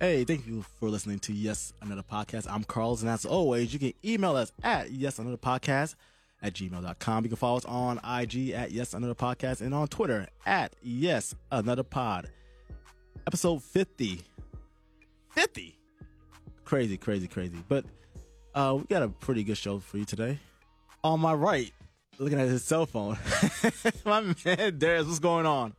Hey, thank you for listening to Yes Another Podcast. I'm Carlos, and as always, you can email us at Yes Another Podcast at gmail.com. You can follow us on IG at Yes Another Podcast and on Twitter at Yes Another Pod. Episode 50. 50. Crazy, crazy, crazy. But uh, we got a pretty good show for you today. On my right, looking at his cell phone, my man Darius, what's going on?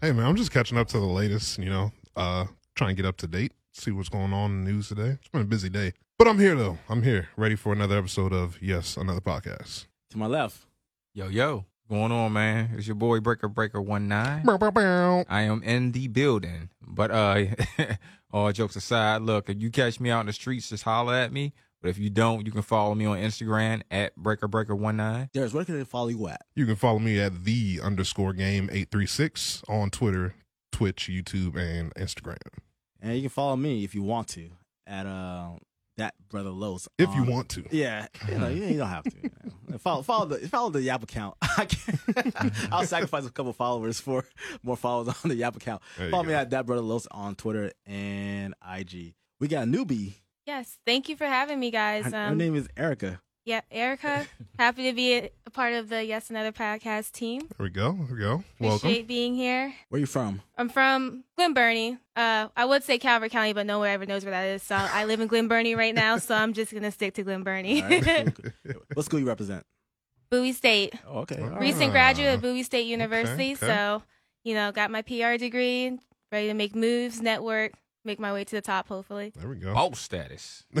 Hey man, I'm just catching up to the latest, you know, uh trying to get up to date, see what's going on in the news today. It's been a busy day. But I'm here though. I'm here, ready for another episode of Yes, Another Podcast. To my left, Yo, yo, going on, man? It's your boy Breaker Breaker One Nine. Bow, bow, bow. I am in the building. But uh, all jokes aside, look, if you catch me out in the streets, just holler at me. But if you don't, you can follow me on Instagram at Breaker Breaker One Nine. Darius, where can they follow you at? You can follow me at the underscore game eight three six on Twitter, Twitch, YouTube, and Instagram. And you can follow me if you want to at uh that brother Los. If you want to. Yeah, you know, you, you don't have to. you know. Follow, follow the follow the Yap account. I can, I'll sacrifice a couple followers for more followers on the Yap account. There you Follow me go. at that brother Los on Twitter and IG. We got a newbie. Yes, thank you for having me, guys. Her, her Um, name is Erica. yeah, Erica. happy to be a, a part of the Yes Another podcast team. There we go. There we go. Appreciate Welcome. being here. Where are you from? I'm from Glen Burnie. Uh, I would say Calvert County, but no one ever knows where that is. So I live in Glen Burnie right now, so I'm just gonna stick to Glen Burnie. All right. what school you represent? Bowie State. Oh, okay. all right. Recent graduate of Bowie State University. okay. So, you know, got my PR degree, ready to make moves, network, make my way to the top, hopefully. There we go. Boss status.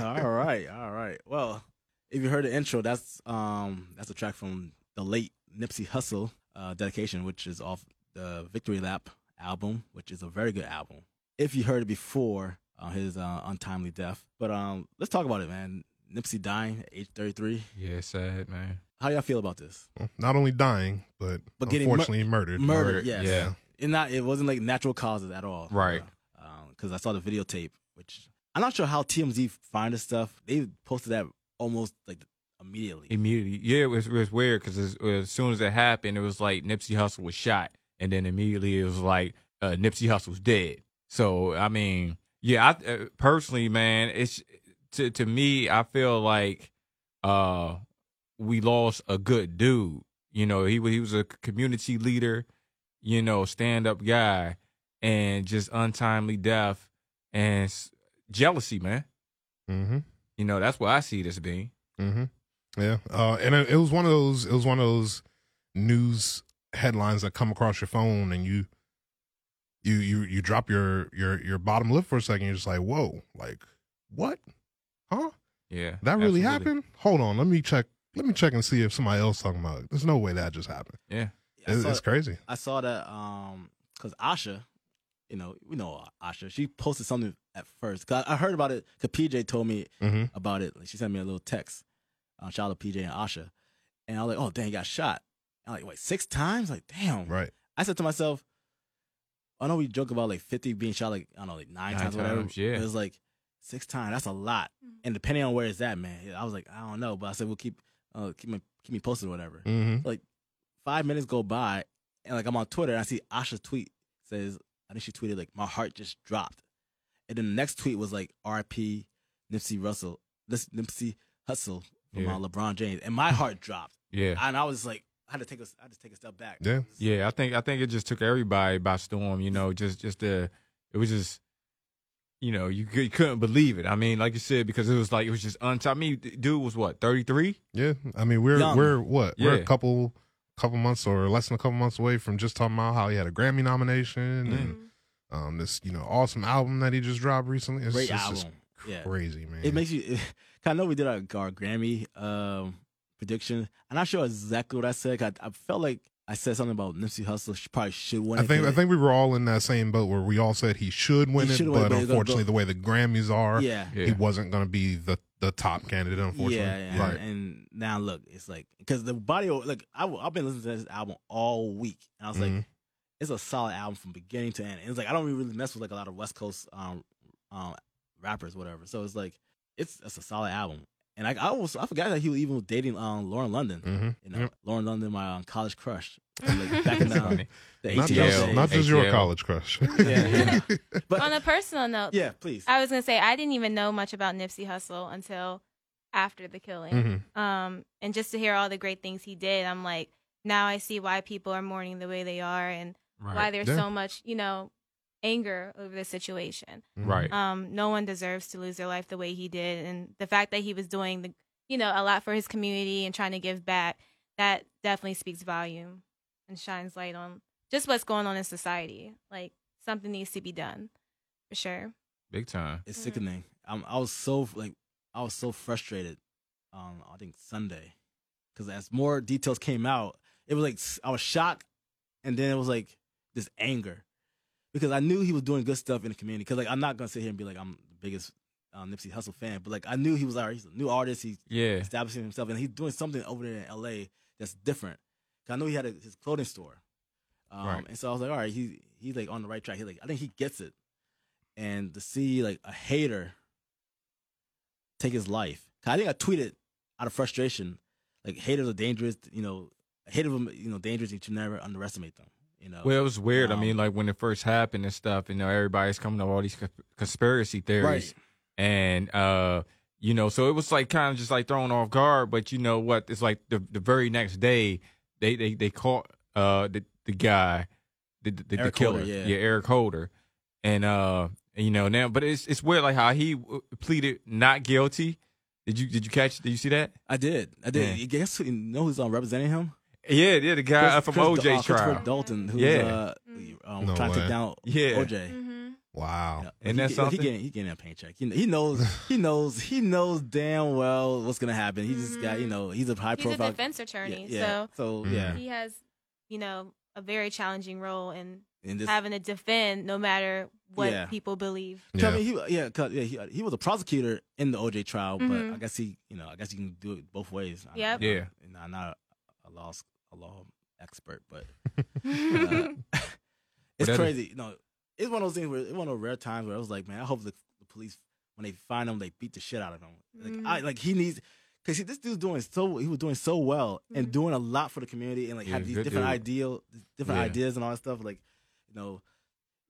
all right, all right. Well, if you heard the intro, that's um that's a track from the late Nipsey Hussle uh, dedication, which is off the Victory Lap album, which is a very good album. If you heard it before uh, his uh, untimely death, but um let's talk about it, man. Nipsey dying at age 33. Yeah, sad man. How y'all feel about this? Not only dying, but, But getting mur- unfortunately murdered. Murdered, yes. Yeah. It not it wasn't like natural causes at all, Right. Because I saw the videotape, which I'm not sure how TMZ find this stuff. They posted that almost like immediately. Immediately, yeah, it was, it was weird because as, as soon as it happened, it was like Nipsey Hussle was shot, and then immediately it was like uh, Nipsey Hussle's dead. So I mean, yeah, I uh, personally, man, it's to to me, I feel like uh we lost a good dude. You know, he he was a community leader, you know, stand up guy, and just untimely death and s- jealousy, man. Mm-hmm. You know, that's what I see this being. Mm-hmm. Yeah. Uh, and it, it was one of those. It was one of those news headlines that come across your phone, and you, you, you, you drop your your your bottom lip for a second. You're just like, whoa, like what? Huh? Yeah, That really absolutely. happened? Hold on. Let me check. Let me check and see if somebody else talking about it. There's no way that just happened. Yeah. I It's, saw- it's crazy. I saw that um because Asha, you know, we know Asha. She posted something at first. Cause I I heard about it. Cause PJ told me Mm-hmm. about it. Like she sent me a little text. Uh, shout out to PJ and Asha, and I was like, oh dang, he got shot. I'm like, wait, six times? Like, damn. Right. I said to myself, I know we joke about like 50 being shot like I don't know like nine, Nine times, or whatever. yeah. It was like six times. That's a lot. And depending on where it's at, man, I was like, I don't know. But I said we'll keep uh, keep me keep me posted or whatever Mm-hmm. like five minutes go by and like I'm on Twitter and I see Asha's tweet says I think she tweeted like my heart just dropped. And then the next tweet was like RP Nipsey Russell this Nipsey Hussle from Yeah. uh, LeBron James. And my heart dropped. Yeah. And I was like I had to take a I had to take a step back. Yeah. Yeah, I think I think it just took everybody by storm. You know, just just the it was just you know you, you couldn't believe it. I mean, like you said, because it was like it was just untied. I mean, dude was what thirty three. Yeah. I mean, we're Young. we're what? We're a couple couple months or less than a couple months away from just talking about how he had a Grammy nomination Mm. and um this you know awesome album that he just dropped recently. It's, Great it's album. just Yeah. crazy, man. It makes you. I know we did our, our Grammy um, prediction. I'm not sure exactly what I said. I, I felt like I said something about Nipsey Hussle. She probably should win. I it, think I 'cause- think we were all in that same boat where we all said he should win He it, should win, but but unfortunately, go- the way the Grammys are, Yeah. Yeah. he wasn't going to be the the top candidate. Unfortunately, Yeah, yeah. right? And now look, it's like because the body, like I, have been listening to this album all week, and I was like, Mhm. it's a solid album from beginning to end. And it's like I don't really mess with like a lot of West Coast um, um rappers, whatever. So it's like it's it's a solid album. And I I was I forgot that he was even dating um Lauren London. hmm You know, Yep. Lauren London, my um, college crush, like, back in That's um, the Not just, not just your ATL. college crush. Yeah, yeah. But On a personal note, yeah, please. I was gonna say I didn't even know much about Nipsey Hussle until after the killing. Mhm. Um, and just to hear all the great things he did, I'm like, now I see why people are mourning the way they are and why there's Yeah. so much, you know, anger over the situation. Mhm. Right. Um, no one deserves to lose their life the way he did, and the fact that he was doing the, you know, a lot for his community and trying to give back, that definitely speaks volume and shines light on just what's going on in society. Like something needs to be done, for sure. Big time. It's Mhm. sickening. I'm, I was so like, I was so frustrated. Um, I think Sunday, because as more details came out, it was like I was shocked, and then it was like this anger, because I knew he was doing good stuff in the community. Because like I'm not gonna sit here and be like I'm the biggest uh, Nipsey Hussle fan, but like I knew he was alright. He's a new artist. He's Yeah. establishing himself, and he's doing something over there in L.A. that's different. I know he had a, his clothing store, um, Right. and so I was like, all right, he he's like on the right track. He like I think he gets it, and to see like a hater take his life. I think I tweeted out of frustration, like haters are dangerous. You know, haters are you know dangerous. You should never underestimate them. You know, Well, it was weird. I Um, mean, like when it first happened and stuff, you know, everybody's coming up all these conspiracy theories. right? and uh you know so it was like kind of just like thrown off guard but you know what it's like the the very next day they they they caught uh the the guy the the, the killer Holder, yeah. Eric Holder and uh you know now but it's it's weird like how he uh, pleaded not guilty did you did you catch did you see that I did. I did. Yeah. You guess who you know who's um, representing him? yeah yeah the guy uh, Chris- from Chris- OJ uh, Christopher trial Darden, who's Yeah. uh, um, No trying to take down Yeah. OJ. Mm-hmm. Wow. Yeah. Isn't that he, something? He getting, he getting a paycheck. He, he knows. He knows. He knows damn well what's gonna happen. He just got. You know. He's a high He's a profile. defense attorney, yeah. so So yeah. Mhm. he has, you know, a very challenging role in And this. having to defend no matter what Yeah. people believe. I Yeah. mean, he, yeah, 'cause, yeah, he, he was a prosecutor in the OJ trial, but Mhm. I guess he, you know, I guess you can do it both ways. I- Yep. I'm Yeah. not, I'm not a law a law expert, but uh, it's that is- crazy. You know, it's one of those things where it's one of those rare times where I was like, man, I hope the, the police when they find him, they beat the shit out of him. Like Mhm. I like he needs because this dude's doing so he was doing so well and Mhm. doing a lot for the community and like Yeah, have these different dude. ideal different Yeah. ideas and all that stuff. Like you know,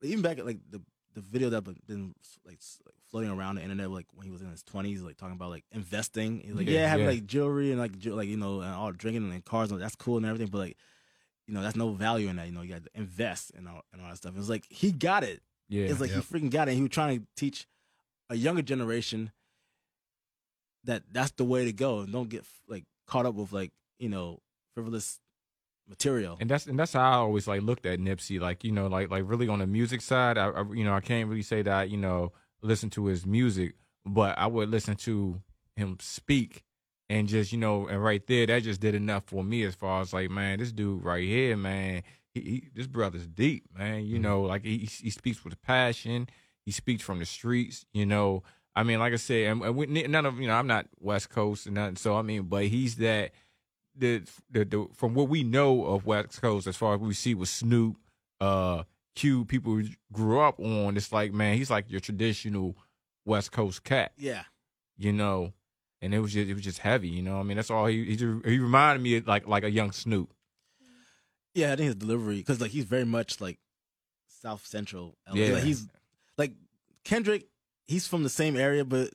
even back at like the the video that been, been like, like floating around the internet, like when he was in his twenties, like talking about like investing. He's like, Yeah, yeah, having yeah. like jewelry and like ju- like you know and all drinking and cars, and that's cool and everything, but like you know that's no value in that. You know, you got to invest and all and all that stuff. It was like he got it. yeah It's like Yep. he freaking got it. He was trying to teach a younger generation that that's the way to go and don't get like caught up with like you know frivolous material. and that's and that's how I always like looked at Nipsey, like you know, like like really on the music side. I, I you know I can't really say that I, you know listen to his music, but I would listen to him speak, and just you know, and right there, that just did enough for me as far as like, man, this dude right here, man, he, he this brother's deep, man. You Mhm. know, like he he speaks with passion, he speaks from the streets, you know. I mean, like I said, and, and we, none of you know, I'm not West Coast and nothing, so I mean, but he's that the, the the from what we know of West Coast, as far as we see with Snoop, uh, Q, people grew up on, it's like man, he's like your traditional West Coast cat, yeah, you know. And it was just it was just heavy, you know. I mean, that's all he he, just, he reminded me of like like a young Snoop. yeah. I think his delivery because like he's very much like South Central. LA. Yeah. like, he's like Kendrick. He's from the same area, but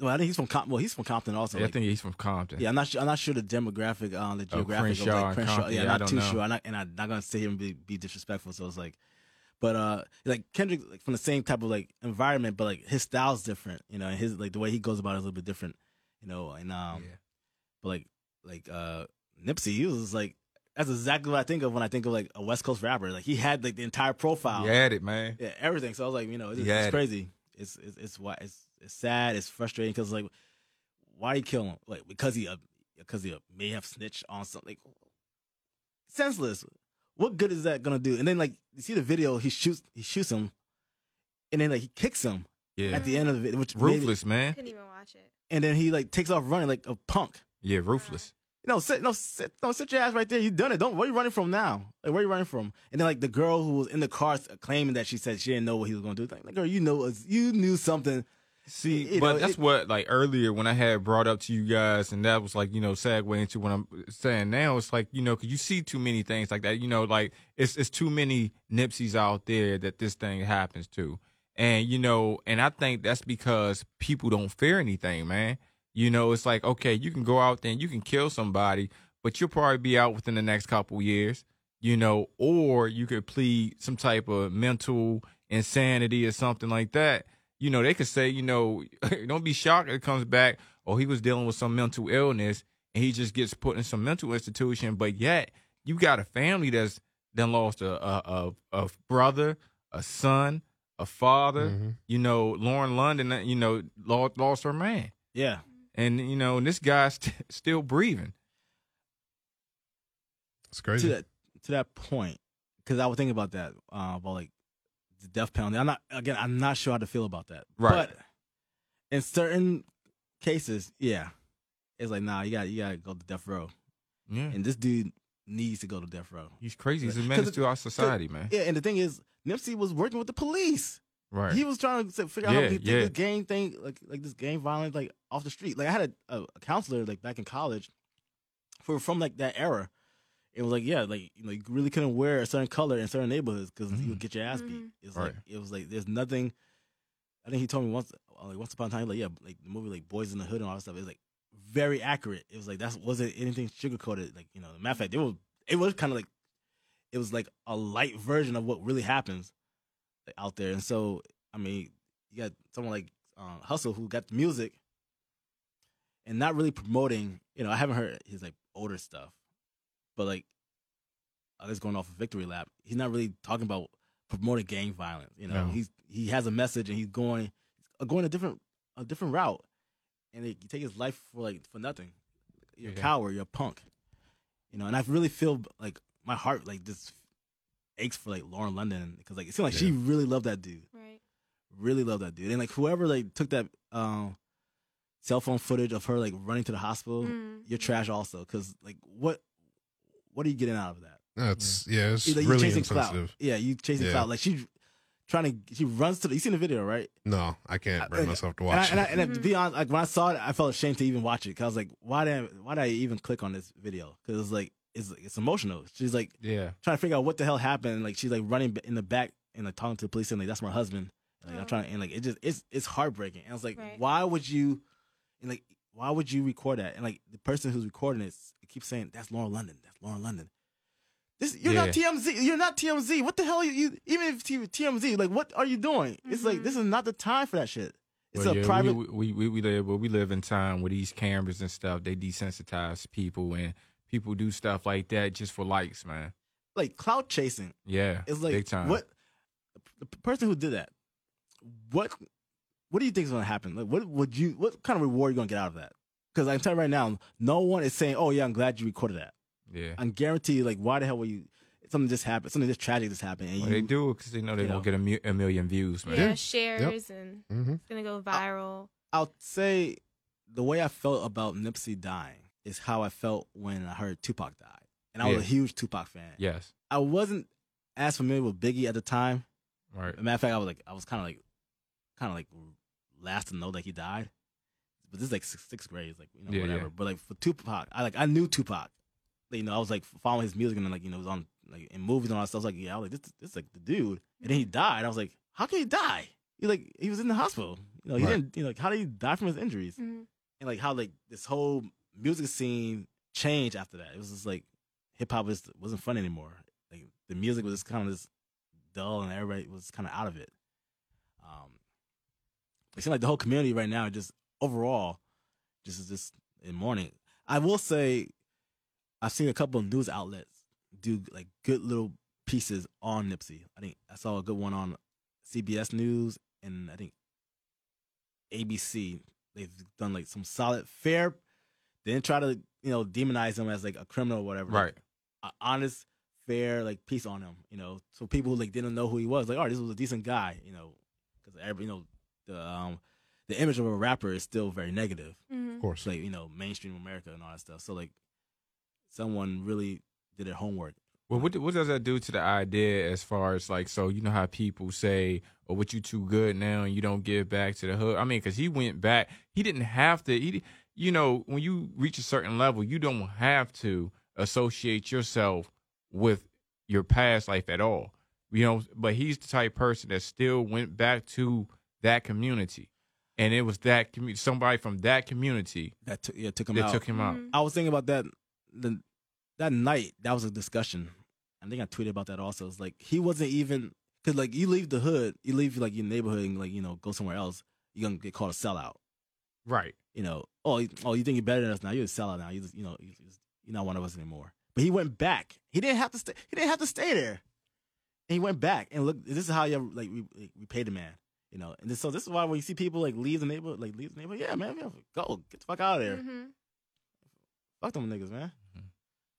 well, I think he's from Com- well, he's from Compton also. I like- think he's from Compton. Yeah, I'm not sure. I'm not sure the demographic, uh, the Oh, geographic Crenshaw of like Crenshaw. Yeah, yeah, I not too know. sure. I'm not, and I'm not gonna sit here and be, be disrespectful. So it's like, but uh, like Kendrick, like from the same type of like environment, but like his style's different. You know, and his like the way he goes about it is a little bit different. You know, and um, Yeah. but like like uh, Nipsey, he was like that's exactly what I think of when I think of like a West Coast rapper. Like he had like the entire profile, He had it, man. yeah, everything. So I was like, you know, it's, it's it. crazy. It's it's it's why it's it's sad. It's frustrating because like, why you kill him? Like because he uh, because he uh, may have snitched on something. Like, senseless. What good is that gonna do? And then like you see the video, he shoots he shoots him, and then like he kicks him Yeah, at the end of the video, which made it- ruthless, man. Couldn't even watch it. and then he like takes off running like a punk. Yeah, ruthless. No, sit, no, sit, no, sit your ass right there. You done it. Don't. Where are you running from now? Like, where you running from? And then like the girl who was in the car claiming that she said she didn't know what he was gonna do. Like, girl, you know, you knew something. See, You but know, that's it- what like earlier when I had brought up to you guys, and that was like you know segue into what I'm saying now. It's like you know because you see too many things like that. You know, like it's it's too many Nipseys out there that this thing happens to, and you know, and I think that's because people don't fear anything, man. You know, it's like okay, you can go out there and you can kill somebody, but you'll probably be out within the next couple years. You know, or you could plead some type of mental insanity or something like that you know, they could say, you know, don't be shocked if it comes back, or he was dealing with some mental illness and he just gets put in some mental institution. But yet, you got a family that's then lost a a, a, a brother, a son, a father. Mhm. You know, Lauren London, you know, lost, lost her man, Yeah, and you know, and this guy's st- still breathing. It's to crazy. that to that point, because I was thinking about that uh, about like the death penalty. I'm not again. I'm not sure how to feel about that. Right. But in certain cases, yeah, it's like nah. You got you got to go to death row, Yeah, and this dude needs to go to death row. he's crazy. He's a menace to our society, man. Yeah, and the thing is, Nipsey was working with the police. Right. He was trying to figure out how Yeah, to take yeah. this gang thing, like like this gang violence, like off the street. Like I had a, a, a counselor like back in college, for from like that era. It was like yeah, like you know, you really couldn't wear a certain color in certain neighborhoods because you would get your ass beat. It's Right. like it was like there's nothing. I think he told me once, uh, like once upon a time, like yeah, like the movie like Boyz n the Hood and all that stuff. It was like very accurate. It was like that wasn't anything sugarcoated. Like you know, matter of fact, it was it was kind of like it was like a light version of what really happens like, out there. And so, I mean, you got someone like uh, Hussle who got the music and not really promoting. You know, I haven't heard his like older stuff, but like, uh, this going off of Victory Lap. He's not really talking about promoting gang violence. You know, No. he's he has a message and he's going going a different a different route, and it, you take his life for like for nothing. You're a Yeah. coward. You're a punk. You know, and I really feel like my heart like just aches for like Lauren London because like it seemed like she really loved that dude, Right. really loved that dude, and like whoever like took that um cell phone footage of her like running to the hospital, Mm. you're trash also because like what what are you getting out of that? That's yeah, it's Like, you really chasing clout. insensitive. Yeah, you chasing Yeah. clout. Like she trying to she runs to the. You seen the video right? No, I can't bring I- myself to And, I, watch and, I, it. and to be mm-hmm. honest, like when I saw it, I felt ashamed to even watch it because I was like, why did I, why did I even click on this video? Because it's like it's it's emotional. She's like yeah. trying to figure out what the hell happened. And, like she's like running in the back and like talking to the police and like that's my husband. Like I'm Oh. trying and like it just it's it's heartbreaking. And I was like, Right. why would you and like why would you record that? And like the person who's recording it, it keeps saying that's Lauren London. That's Lauren London. This you're not TMZ. You're not TMZ. What the hell are you, you even if T- TMZ like what are you doing? It's like this mm-hmm. is not the time for that shit. It's Well, a yeah, private We, we, we, we live well, we live in time where these cameras and stuff they desensitize people and people do stuff like that just for likes, man. like clout chasing. Yeah, It's like big time. what the person who did that. What what do you think is going to happen? Like what would you what kind of reward are you going to get out of that? Because I'm telling you right now, no one is saying, "Oh yeah, I'm glad you recorded that." Yeah, I'm guaranteed. Like why the hell were you? Something just happened. Something just tragic just happened, and well, you they do because they know they're you gonna know. get a, mu- a million views, man. Yeah, Yeah. shares and hmm it's gonna go viral. I'll say the way I felt about Nipsey dying is how I felt when I heard Tupac died, and I was Yeah. a huge Tupac fan. Yes, I wasn't as familiar with Biggie at the time. right. As a matter of fact, I was like, I was kind of like, kind of like last to know that he died. But this is like sixth, sixth grade, it's like you know Yeah, whatever. yeah. But like for Tupac, I like I knew Tupac. You know, I was like following his music and then, like you know it was on like in movies and all that stuff. I was like, yeah, I was like this, this is like the dude. And then he died. I was like, how can he die? He like he was in the hospital. You know, he Right. didn't. You know, like how did he die from his injuries? Mhm. And like how like this whole music scene changed after that. It was just like hip hop was wasn't fun anymore. Like the music was just kind of just dull, and everybody was kind of out of it. Um, it seems like the whole community right now, just overall, just is just in mourning. I will say, I've seen a couple of news outlets do like good little pieces on Nipsey. I think I saw a good one on CBS News and I think ABC. They've done like some solid, fair. They didn't try to you know demonize him as like a criminal or whatever. Right. a honest, fair like piece on him. You know, so people who like didn't know who he was, like, oh, this was a decent guy. You know, because every you know the um the image of a rapper is still very negative. Mhm. Of course. Like you know mainstream America and all that stuff. So like, someone really did their homework Well, what what does that do to the idea as far as like so you know how people say, "Oh, what you too good now and you don't give back to the hood." I mean, because he went back, he didn't have to. He, you know, when you reach a certain level, you don't have to associate yourself with your past life at all. You know, but he's the type of person that still went back to that community, and it was that community, somebody from that community That took yeah took him that out. took him out. Mhm. I was thinking about that the that night. That was a discussion. I think I tweeted about that also. It's like he wasn't even because like you leave the hood, you leave like your neighborhood and like you know go somewhere else, you're gonna get called a sellout. Right. You know, oh you- oh you think you're better than us now? You're a sellout now. You just, you know you just, you're not one of us anymore. But he went back. He didn't have to stay. He didn't have to stay there. And he went back and look. This is how you like we like, we pay the man. You know, and this, so this is why when you see people like leave the neighborhood, like leave the neighborhood, yeah, man, yeah, go get the fuck out of there. Mhm. Fuck them niggas, man. Mhm.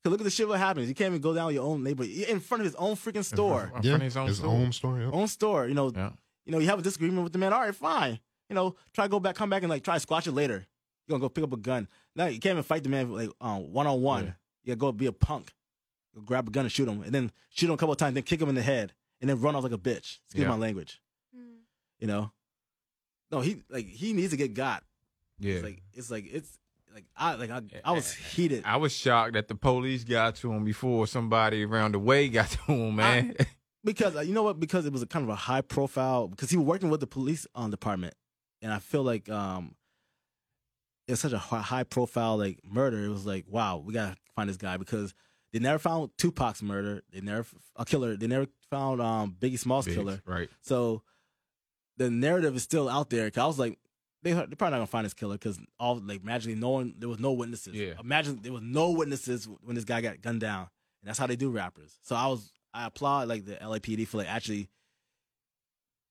Cause look at the shit what happens. You can't even go down with your own neighborhood in front of his own freaking store, In front Yeah, of his own his store. own store. Yep. own store. You know, Yeah. you know, you have a disagreement with the man. All right, fine. You know, try to go back, come back, and like try to squash it later. You gonna go pick up a gun. Now you can't even fight the man like um one on one. Yeah. You gotta go be a punk. Go grab a gun and shoot him, and then shoot him a couple of times, then kick him in the head, and then run off like a bitch. Excuse Yeah. my language. You know, no, he like he needs to get got. Yeah. It's like it's like it's like I like I, I was heated. I was shocked that the police got to him before somebody around the way got to him, man. because uh, you know what? Because it was a kind of a high profile. Because he was working with the police um, department, and I feel like um, it's such a high profile like murder. It was like, wow, we gotta find this guy because they never found Tupac's murder. They never a killer. They never found um, Biggie Smalls' Biggs, killer. Right. So the narrative is still out there. Cause I was like, they they're probably not gonna find this killer because all like magically no one there was no witnesses. Yeah. Imagine there was no witnesses when this guy got gunned down, and that's how they do rappers. So I was I applaud like the LAPD for like actually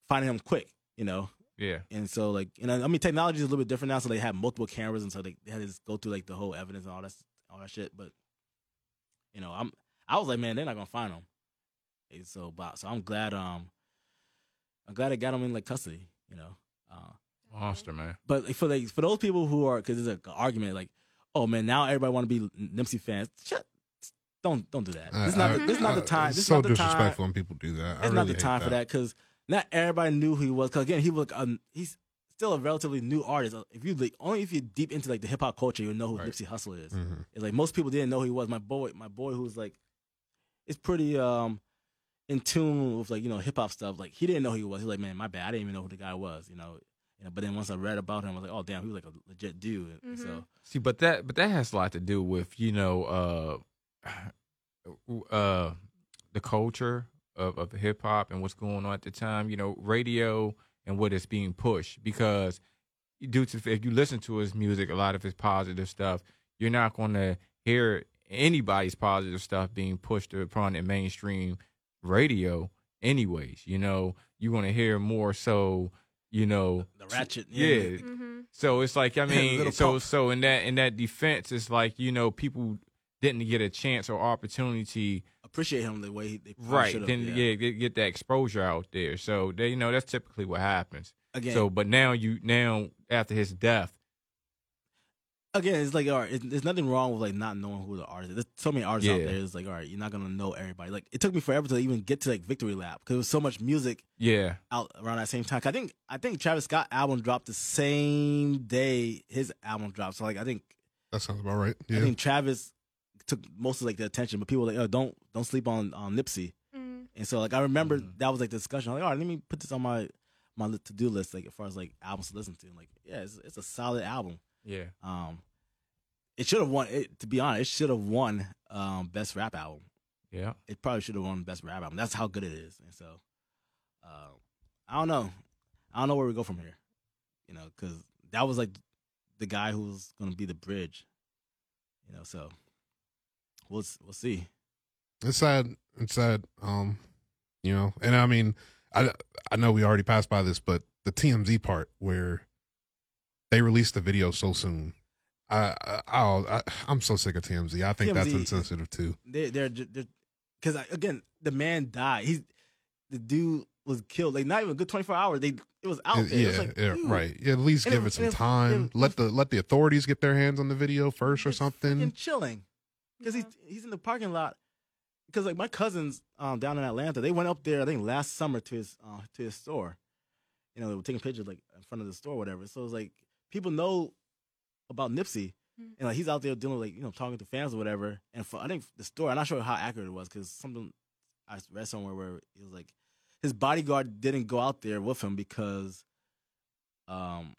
finding him quick, you know. Yeah. And so like you know I mean technology is a little bit different now, so they have multiple cameras, and so they, they had to just go through like the whole evidence and all that all that shit. But you know I'm I was like man they're not gonna find him. And so but so I'm glad um I'm glad I got him in like custody, you know. Uh, Monster, man. but for like for those people who are because there's an argument like, oh man, now everybody want to be Nipsey fans. Shut, don't don't do that. This is not the, this is not the Uh, time. It's is so not the time. disrespectful when people do that. I It's really not the time for that because not everybody knew who he was. Because again, he was like, um, he's still a relatively new artist. If you like, only if you're deep into like the hip hop culture, you'll know who Right. Nipsey Hussle is. Mhm. It's like most people didn't know who he was. My boy, my boy, who's like, it's pretty um in tune with like you know hip hop stuff. Like he didn't know who he was. He's like, man, my bad. I didn't even know who the guy was. You know. You know, but then once I read about him, I was like, oh damn, he was like a legit dude. And So. See, but that but that has a lot to do with you know uh uh the culture of of hip hop and what's going on at the time. You know, radio and what is being pushed because due to if you listen to his music, a lot of his positive stuff, you're not going to hear anybody's positive stuff being pushed upon the mainstream radio. Anyways, you know, you're going to hear more so. You know, the ratchet, yeah, Mhm. so it's like I mean, so punk. so in that in that defense, it's like you know people didn't get a chance or opportunity, appreciate him the way he they right? should've, Then yeah, get, get that exposure out there. So they, you know that's typically what happens. Again, So, but now you now after his death, again, it's like all right. It's, there's nothing wrong with like not knowing who the artist. is. There's so many artists out there. It's like all right, you're not gonna know everybody. Like it took me forever to even get to like Victory Lap because there was so much music yeah, out around that same time. I think I think Travis Scott album dropped the same day his album dropped. So like I think That sounds about right. I think Travis took most of like the attention, but people were like, oh, don't don't sleep on on Nipsey. Mhm. And so like I remember Mhm. that was like the discussion. I'm like, all right, let me put this on my my to do list, like as far as like albums to listen to. And like, yeah, it's, it's a solid album. Yeah, Um, it should have won. It, to be honest, it should have won um best rap album. yeah. It probably should have won best rap album. That's how good it is. And so, uh, I don't know. I don't know where we go from here. You know, because that was like the guy who was going to be the bridge. You know, so we'll we'll see. It's sad. It's sad. Um, you know, and I mean, I I know we already passed by this, but the TMZ part where they released the video so soon. I I, I I'm so sick of TMZ. I think that's insensitive too. They they're because again the man died. He's the dude was killed. Like not even a good twenty four hours. They it was out there. It yeah, was like, yeah, right. Yeah, at least And give it- it some and it- time. it- let the let the authorities get their hands on the video first or something. freaking chilling because he's he's in the parking lot. because like my cousins um down in Atlanta, they went up there I think last summer to his uh, to his store. You know, they were taking pictures like in front of the store, or whatever. So it's like people know about Nipsey, Mhm. and like he's out there doing like you know talking to fans or whatever. And for I think the story, I'm not sure how accurate it was because something I read somewhere where it was like his bodyguard didn't go out there with him because um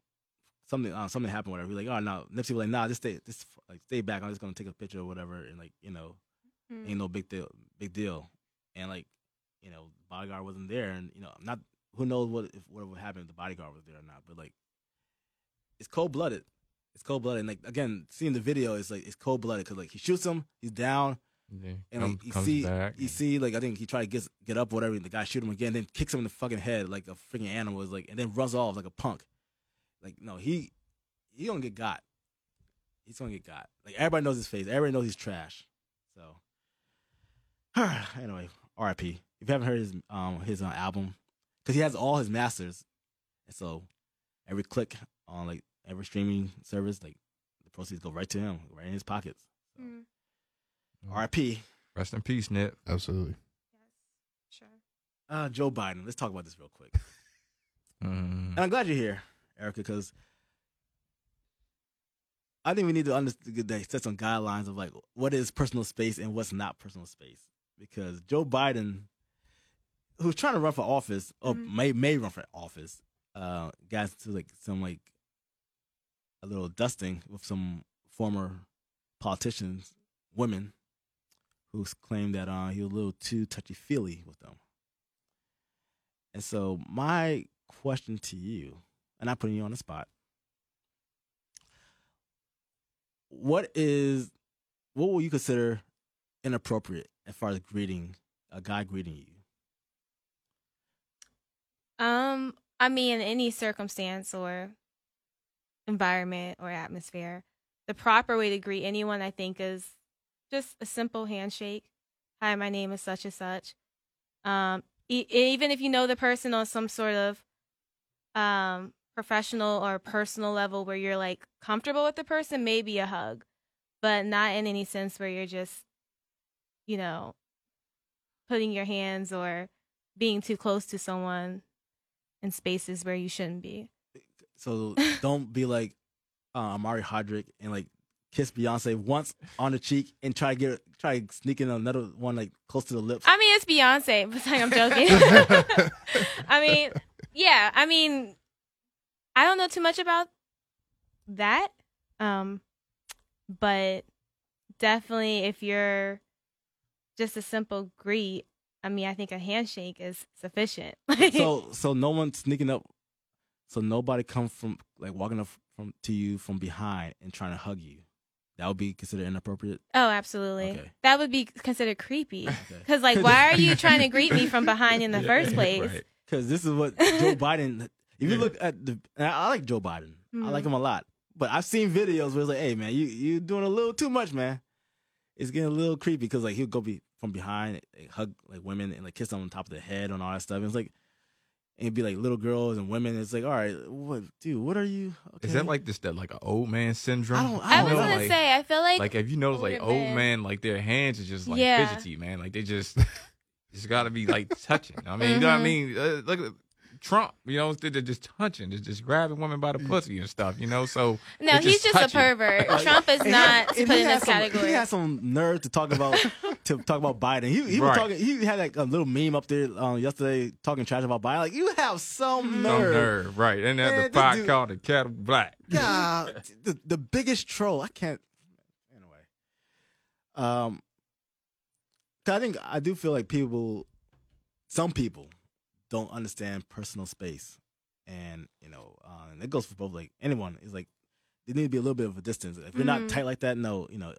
something uh, something happened whatever. He's like, oh no, Nipsey was like, nah, just stay, just like stay back. I'm just gonna take a picture or whatever, and like you know, Mm. ain't no big deal, big deal. And like you know, bodyguard wasn't there, and you know, not who knows what if what would happen if the bodyguard was there or not. But like, it's cold blooded. It's cold blooded. And like again, seeing the video, it's like it's cold blooded because like he shoots him, he's down, Yeah, and like you comes see, back. you see, like I think he tried to get get up, whatever. And the guy shoot him again, then kicks him in the fucking head like a freaking animal. Is like, and then runs off like a punk. Like no, he he gonna get got. He's gonna get got. Like everybody knows his face. Everybody knows he's trash. So anyway, R.I.P. If you haven't heard his um his uh, album, because he has all his masters, and so every click on like every streaming service, like the proceeds go right to him, right in his pockets. Mm. R.I.P. Rest in peace, Nip. Absolutely. Yes. Sure. Uh, Joe Biden. Let's talk about this real quick. Mm. And I'm glad you're here, Erica, because I think we need to understand set some guidelines of like what is personal space and what's not personal space. Because Joe Biden, who's trying to run for office or Mhm. may may run for office, uh, got into like some like a little dusting with some former politicians, women, who claimed that uh, he was a little too touchy feely with them. And so my question to you, and I'm putting you on the spot. What is what will you consider inappropriate as far as greeting a guy greeting you? Um, I mean, in any circumstance or environment or atmosphere, the proper way to greet anyone, I think, is just a simple handshake. Hi, my name is such and such. Um, e- even if you know the person on some sort of um professional or personal level where you're like comfortable with the person, maybe a hug, but not in any sense where you're just, you know, putting your hands or being too close to someone in spaces where you shouldn't be. So don't be like uh, Amari Hodrick and like kiss Beyonce once on the cheek and try to get try sneaking another one like close to the lips. I mean, it's Beyonce, but like, I'm joking. I mean, yeah, I mean, I don't know too much about that. Um, but definitely if you're just a simple greet, I mean, I think a handshake is sufficient. so so no one sneaking up. So nobody come from like walking up from to you from behind and trying to hug you. That would be considered inappropriate. oh, absolutely. Okay. That would be considered creepy. Okay. Cause like, why are you trying to greet me from behind in the first place? Right. Because this is what Joe Biden. If you look at the, I I like Joe Biden. I Mhm. like him a lot. But I've seen videos where it's like, hey man, you you doing a little too much, man. It's getting a little creepy because like he'll go be from behind, like, hug like women and like kiss them on top of the head and all that stuff. And it's like, and it'd be like little girls and women. It's like, all right, what, dude, what are you? Is that like this that like an old man syndrome? I don't- I I was know, gonna like, say, I feel like, like if you notice like old men- man like their hands are just like Yeah. fidgety, man. Like they just just gotta be like touching. I mean, you know what I Mhm. mean? Uh, look at Trump, you know, they're they're just touching, just just grabbing women by the pussy and stuff, you know. So no, they're he's just touching. a pervert. Trump is not put in had this some- category. He had some nerve to talk about to talk about Biden. He he was Right. talking. He had like a little meme up there um, yesterday talking trash about Biden. Like you have some nerve. Some nerve, right? And Man, then the pot dude- called the kettle black. Yeah, the the biggest troll. I can't. Anyway, um, 'cause I think I do feel like people, some people, don't understand personal space, and you know, uh, and it goes for both. Like anyone is like, there need to be a little bit of a distance. If you're not Mhm. tight like that, no, you know,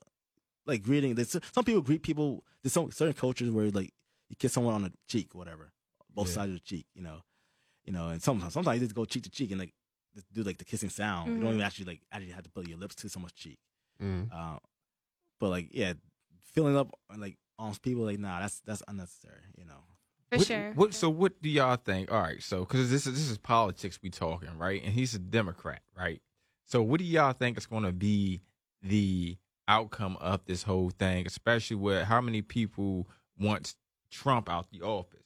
like greeting. There's some people greet people. There's some certain cultures where like you kiss someone on the cheek, whatever, both Yeah. sides of the cheek. You know, you know, and sometimes sometimes you just go cheek to cheek and like just do like the kissing sound. You don't Mhm. even actually like actually have to put your lips to someone's cheek. Mm. Uh, but like yeah, filling up like on people like nah, that's that's unnecessary. You know. for what, sure. What? So what do y'all think? All right, so because this is this is politics we talking, right? And he's a Democrat, right? So what do y'all think is going to be the outcome of this whole thing, especially with how many people wants Trump out the office.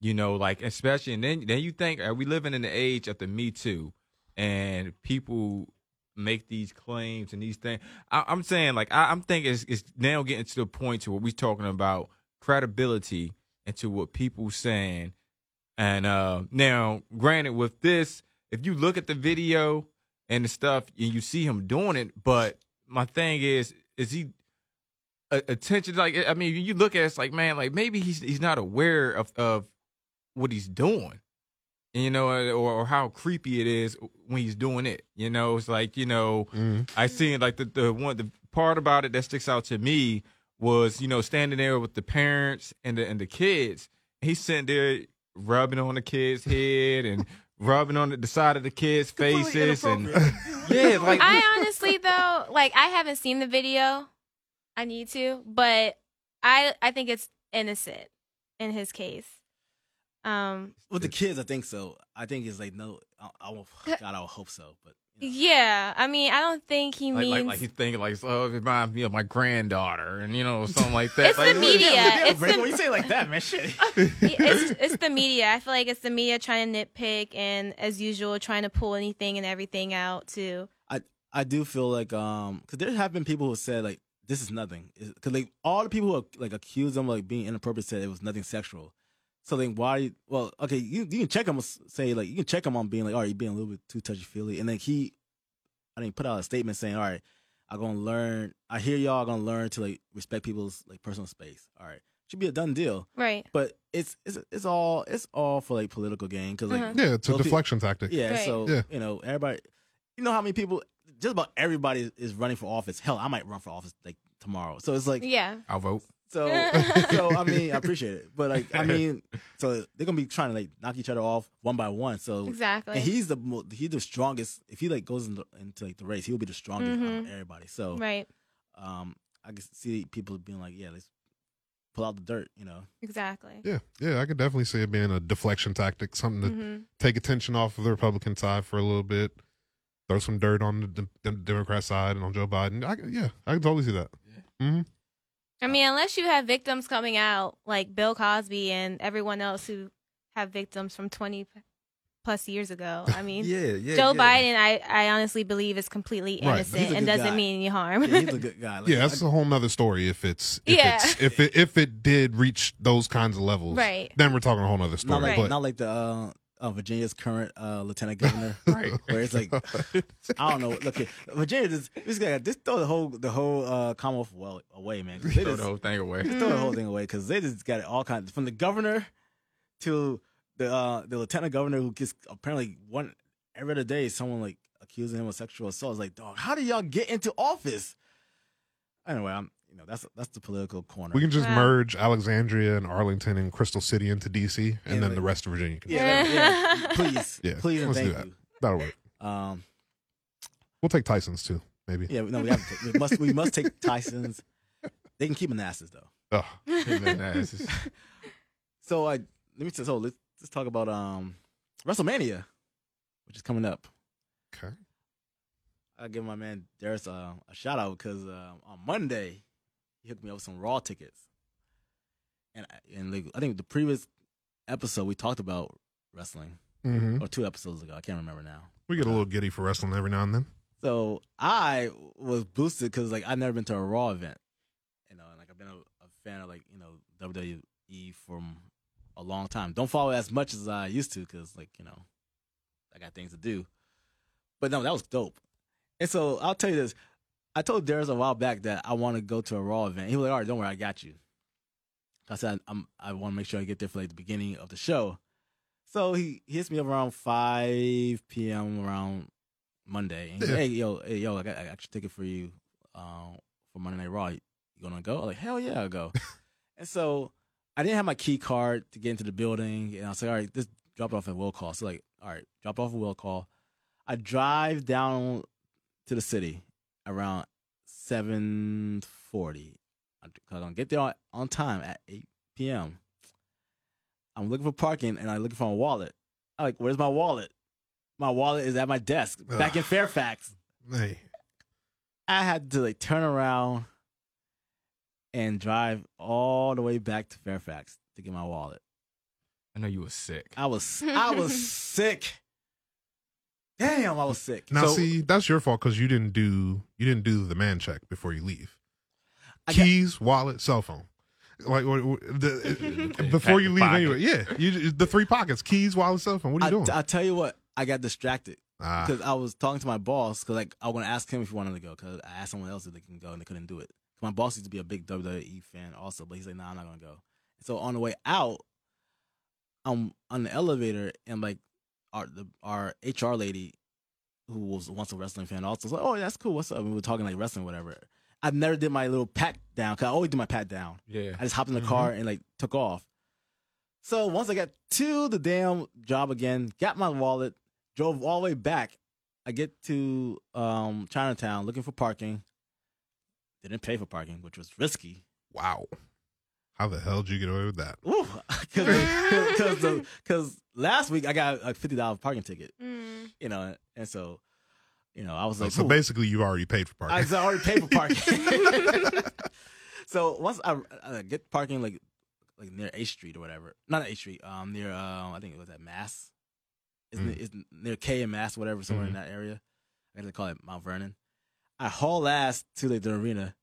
You know, like especially and then then you think are we living in the age of the Me Too and people make these claims and these things. I, I'm saying like I, I'm thinking it's, it's now getting to the point to where we're talking about credibility and to what people saying. And uh now, granted, with this, if you look at the video and the stuff and you see him doing it, but my thing is, is he attention? Like, I mean, you look at it, it's like, man, like maybe he's he's not aware of of what he's doing, you know, or, or how creepy it is when he's doing it. You know, it's like you know, Mhm. I seen like the the one the part about it that sticks out to me was you know standing there with the parents and the and the kids. He's sitting there rubbing on the kids' head and rubbing on the, the side of the kids' faces and yeah, like I honestly like I haven't seen the video. I need to, but I I think it's innocent in his case. Um With the kids, I think so. I think it's like no. I, I will, God, I would hope so. But you know. yeah, I mean, I don't think he like, means like, like he's thinking like, oh, it reminds me of my granddaughter, and you know, something like that. It's like, the media. Yeah, It's Brandon, the- when you say it like that, man, shit. it's it's the media. I feel like it's the media trying to nitpick and as usual trying to pull anything and everything out to I do feel like um because there have been people who said like this is nothing because like all the people who like accused them of like being inappropriate said it was nothing sexual. So then why? Well, okay, you you can check him say like you can check him on being like all right, you being a little bit too touchy feely, and then he, I think put out a statement saying all right, I'm gonna learn. I hear y'all gonna learn to like respect people's like personal space. All right, should be a done deal. right. But it's it's it's all it's all for like political gain because like Uh-huh. Yeah, it's a Well, if you- deflection tactic. yeah, Right. so Yeah. you know, everybody. You know how many people? Just about everybody is running for office. Hell, I might run for office like tomorrow. So it's like, Yeah. I'll vote. so, so I mean, I appreciate it, but like, I mean, so they're gonna be trying to like knock each other off one by one. So, Exactly. and he's the mo- he's the strongest. If he like goes into, into like the race, he'll be the strongest out of Mhm. everybody. So, right. um, I can see people being like, yeah, let's pull out the dirt. You know, Exactly. Yeah, yeah, I could definitely see it being a deflection tactic, something to hmm take attention off of the Republican side for a little bit, throw some dirt on the, the, the Democrat side and on Joe Biden. I, yeah, I can totally see that. hmm I mean, unless you have victims coming out like Bill Cosby and everyone else who have victims from 20 plus years ago. I mean, Yeah, yeah. Joe yeah. Biden, I, I honestly believe is completely innocent He's a and doesn't guy. mean any harm. yeah, he's a good guy. Like, Yeah, that's I- a whole nother story. If it's if Yeah. it's if it if it did reach those kinds of levels, Right. Then we're talking a whole nother story. not like But not like the uh, uh, Virginia's current uh, lieutenant governor. Right. Where it's like I don't know. Look, here, Virginia just this guy just throw the whole the whole uh, Commonwealth well away, man. They Throw just, the whole thing away. just throw the whole thing away because they just got it all kinds from the governor to the uh, the lieutenant governor who gets apparently one every other day someone like accusing him of sexual assault. It's like, dog, how do y'all get into office? Anyway, I'm you know that's that's the political corner. we can just Wow. merge Alexandria and Arlington and Crystal City into DC, and Yeah, then the rest of Virginia. Can yeah, yeah, please, Yeah, please, let's do thank that. you. That'll work. Um, We'll take Tyson's too, maybe. yeah, no, we have to. Take, we must we must take Tyson's. They can keep Manassas though. Ugh. Nah, it's just- So I let me so let's let's talk about um WrestleMania, which is coming up. Okay. I give my man Darius uh, a shout out because uh, on Monday he hooked me up with some Raw tickets, and I- and like, I think the previous episode we talked about wrestling hmm or two episodes ago. I can't remember now. We get a little giddy for wrestling every now and then. So I was boosted because like I've never been to a Raw event, you know, and like I've been a, a fan of like you know WWE from a long time. Don't follow as much as I used to because like you know I got things to do. But no, that was dope. And so I'll tell you this: I told Darius a while back that I want to go to a Raw event. He was like, "All right, don't worry, I got you." I said, "I'm I want to make sure I get there for like the beginning of the show." So he, he hits me up around five p.m. around Monday. And Yeah. hey, yo, hey, yo, I got, I got your ticket for you um, for Monday Night Raw. You gonna go? I'm like, hell yeah, I'll go. and so I didn't have my key card to get into the building. And I was like, all right, just drop it off at will call. So like, all right, drop off at will call. I drive down to the city around seven forty. I'm gonna get there on, on time at eight p.m. I'm looking for parking and I'm looking for my wallet. I'm like, where's my wallet? My wallet is at my desk back in Fairfax. Hey. I had to like turn around and drive all the way back to Fairfax to get my wallet. I know you were sick. I was I was sick. Damn, I was sick. Now, So, see, that's your fault because you didn't do you didn't do the man check before you leave. I got- Keys, wallet, cell phone. Like what- what- the, before you leave, pocket. anyway. Yeah, you the three pockets: keys, wallet, cell phone. What are you I, doing? I tell you what, I got distracted Ah, because I was talking to my boss because like I was gonna ask him if he wanted to go because I asked someone else if they can go and they couldn't do it. My boss used to be a big WWE fan also, but he's like, "Nah, I'm not gonna go." So on the way out, I'm on the elevator and like our the, our HR lady, who was once a wrestling fan, also was like, "Oh, that's cool. What's up?" And we were talking like wrestling, whatever. I never did my little pat down because I always do my pat down. Yeah. I just hopped in the Mhm. car and like took off. So once I got to the damn job again, got my wallet, drove all the way back. I get to um, Chinatown looking for parking. Didn't pay for parking, which was risky. wow. How the hell did you get away with that? Because because last week I got a fifty dollar parking ticket, Mm. you know, and so you know I was So, like, so "Ooh." basically, you already paid for parking. I already paid for parking. so once I, I get parking like like near A Street or whatever, not A Street, um, near um, I think it was at Mass. It's, Mm. near, it's near K and Mass, whatever, somewhere Mhm. in that area. I gotta call it Mount Vernon. I haul ass to like the arena,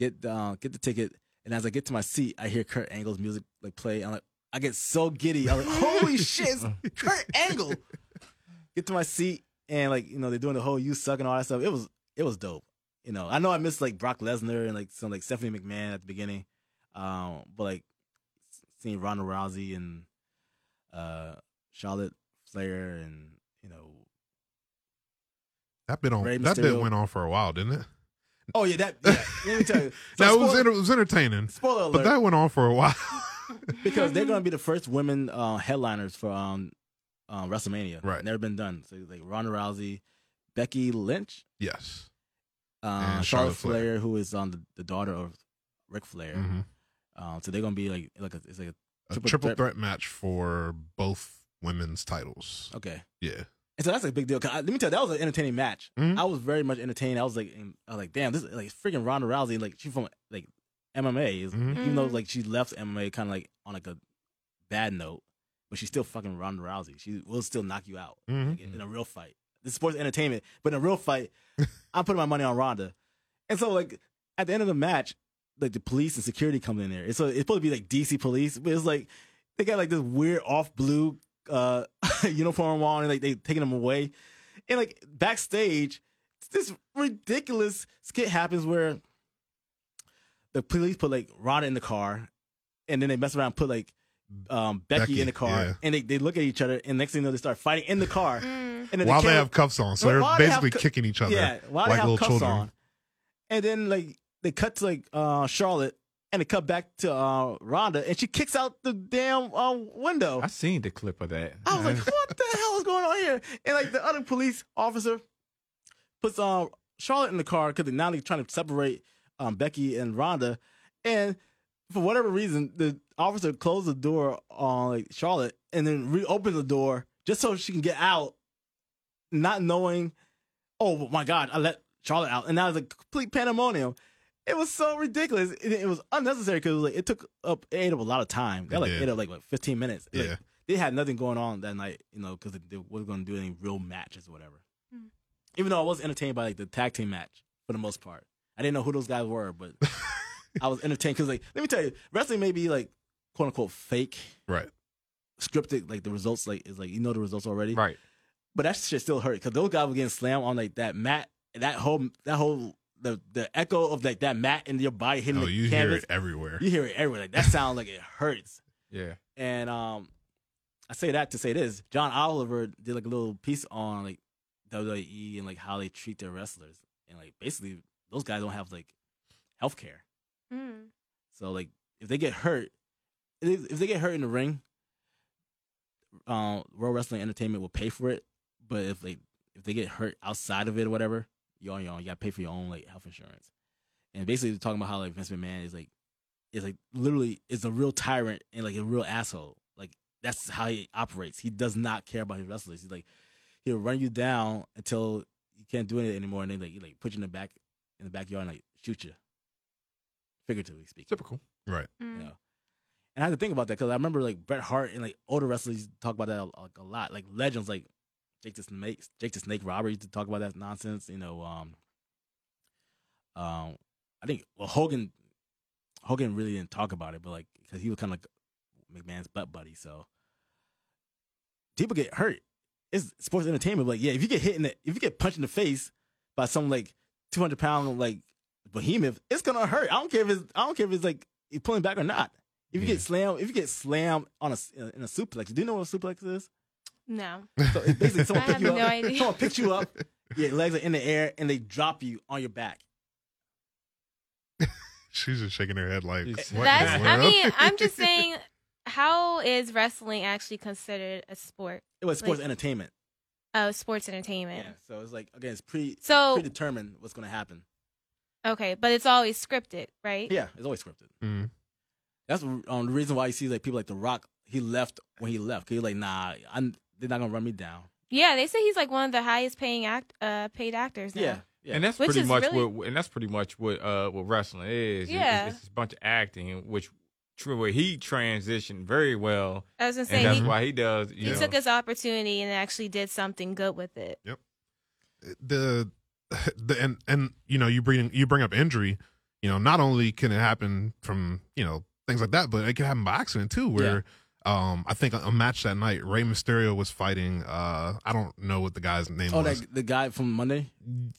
get uh, get the ticket, and as I get to my seat, I hear Kurt Angle's music like play. I'm like, I get so giddy. I'm like, holy shit, it's Kurt Angle. Get to my seat, and like you know they're doing the whole you suck and all that stuff. It was it was dope. You know, I know I missed like Brock Lesnar and like some like Stephanie McMahon at the beginning, um, but like seeing Ronda Rousey and uh, Charlotte Flair and you know, that bit on Rey that bit went on for a while, didn't it? Oh yeah, that yeah. let me tell you, so now it was spoiler, it was entertaining, spoiler alert but that went on for a while. because they're gonna be the first women uh, headliners for um, uh, WrestleMania. Right. never been done. So like Ronda Rousey, Becky Lynch, yes. uh, Charlotte, Charlotte Flair, Flair. who is on the, the daughter of Ric Flair. Mhm. Um, so they're gonna be like like a, it's like a A Triple triple, threat- threat. match for both women's titles. okay. Yeah. And so that's a big deal. 'Cause I, let me tell you, that was an entertaining match. Mhm. I was very much entertained. I was like, I was like, damn, this is like freaking Ronda Rousey. Like she's from like MMA, is Mhm. even though Mhm. like she left MMA kind of like on like a bad note, but she's still fucking Ronda Rousey. She will still knock you out Mhm. like, in, in a real fight. This is sports entertainment, but in a real fight, I'm putting my money on Ronda. And so like at the end of the match, like the police and security come in there. It's so it's supposed to be like DC police, but it's like they got like this weird off blue uh uniform on and like they taking them away. And like backstage, this ridiculous skit happens where the police put like Ronda in the car and then they mess around and put like um Becky, Becky, in the car yeah. and they, they look at each other and next thing you know they start fighting in the car. Mm. And then While the they have cuffs on, so they're while they basically cu- kicking each other yeah, while like they have little cuffs children. on. And then like they cut to like uh Charlotte and they cut back to uh Ronda and she kicks out the damn uh, window. I seen the clip of that. I was like, what the hell is going on here? And like the other police officer puts um Charlotte in the car because now they're trying to separate um Becky and Ronda, And for whatever reason, the officer closed the door on like Charlotte and then reopened the door just so she can get out, not knowing, oh my God, I let Charlotte out. And now it's a complete pandemonium. It was so ridiculous. It, it was unnecessary because it, like, it took up, it ate up a lot of time. That like did. ate up like, like 15 minutes. Like, Yeah. they had nothing going on that night, you know, because they wasn't going to do any real matches or whatever. Mm. Even though I was entertained by like the tag team match for the most part. I didn't know who those guys were, but I was entertained because, like, let me tell you, wrestling may be like quote unquote fake, Right. scripted. Like the results, like is like you know the results already, right. but that shit still hurt because those guys were getting slammed on like that mat, that whole that whole the the echo of like that mat in your body hitting Oh, the you hear it everywhere. You hear it everywhere. Like that sounds like it hurts. Yeah. And um, I say that to say this: John Oliver did like a little piece on like WWE and like how they treat their wrestlers, and like basically those guys don't have like health care. Mm. So like if they get hurt, if if they get hurt in the ring, um, World Wrestling Entertainment will pay for it. But if they if they get hurt outside of it or whatever, you on your own. You got to pay for your own like health insurance. And basically they're talking about how like Vince McMahon is like is like literally is a real tyrant and like a real asshole. Like that's how he operates. He does not care about his wrestlers. He's like he'll run you down until you can't do it anymore, and then like he like put you in the back in the backyard and like shoot you figuratively speaking. Typical. Right. Mm. Yeah. And I had to think about that because I remember like Bret Hart and like older wrestlers used talk about that a, like, a lot. Like legends like Jake the Snake, Jake the Snake used to talk about that nonsense. You know, um, um, I think well Hogan, Hogan really didn't talk about it, but like because he was kind of like McMahon's butt buddy. So people get hurt. It's sports entertainment. But like yeah, if you get hit in the, if you get punched in the face by some like two hundred pound like behemoth, it's gonna hurt. I don't care if it's I don't care if it's like pulling back or not. If you Yeah. get slammed, if you get slammed on a in a suplex, do you know what a suplex is? No. So it's basically someone I pick have you no up, idea. someone picks you up, your legs are in the air, and they drop you on your back. She's just shaking her head like, It's- what in That's. the I world? mean, I'm just saying. How is wrestling actually considered a sport? It was sports Like- entertainment. Oh, sports entertainment. Yeah. So it's like again, it's pre So predetermined what's going to happen. okay, but it's always scripted, right? Yeah, it's always scripted. Mm. That's um, the reason why you see like people like The Rock. He left when he left. 'cause He's like, nah, I'm, they're not gonna run me down. Yeah, they say he's like one of the highest paying act uh paid actors now. Yeah, yeah. And that's Which pretty much really- what and that's pretty much what uh what wrestling is. It's- Yeah. It's, it's a bunch of acting, which true where he transitioned very well, I was gonna and say that's he, why he does. You he know, took his opportunity and actually did something good with it. Yep. The the and and you know you bring you bring up injury you know not only can it happen from you know things like that but it can happen by accident too where um i think a, a match that night Rey Mysterio was fighting uh i don't know what the guy's name oh, was that the guy from Monday.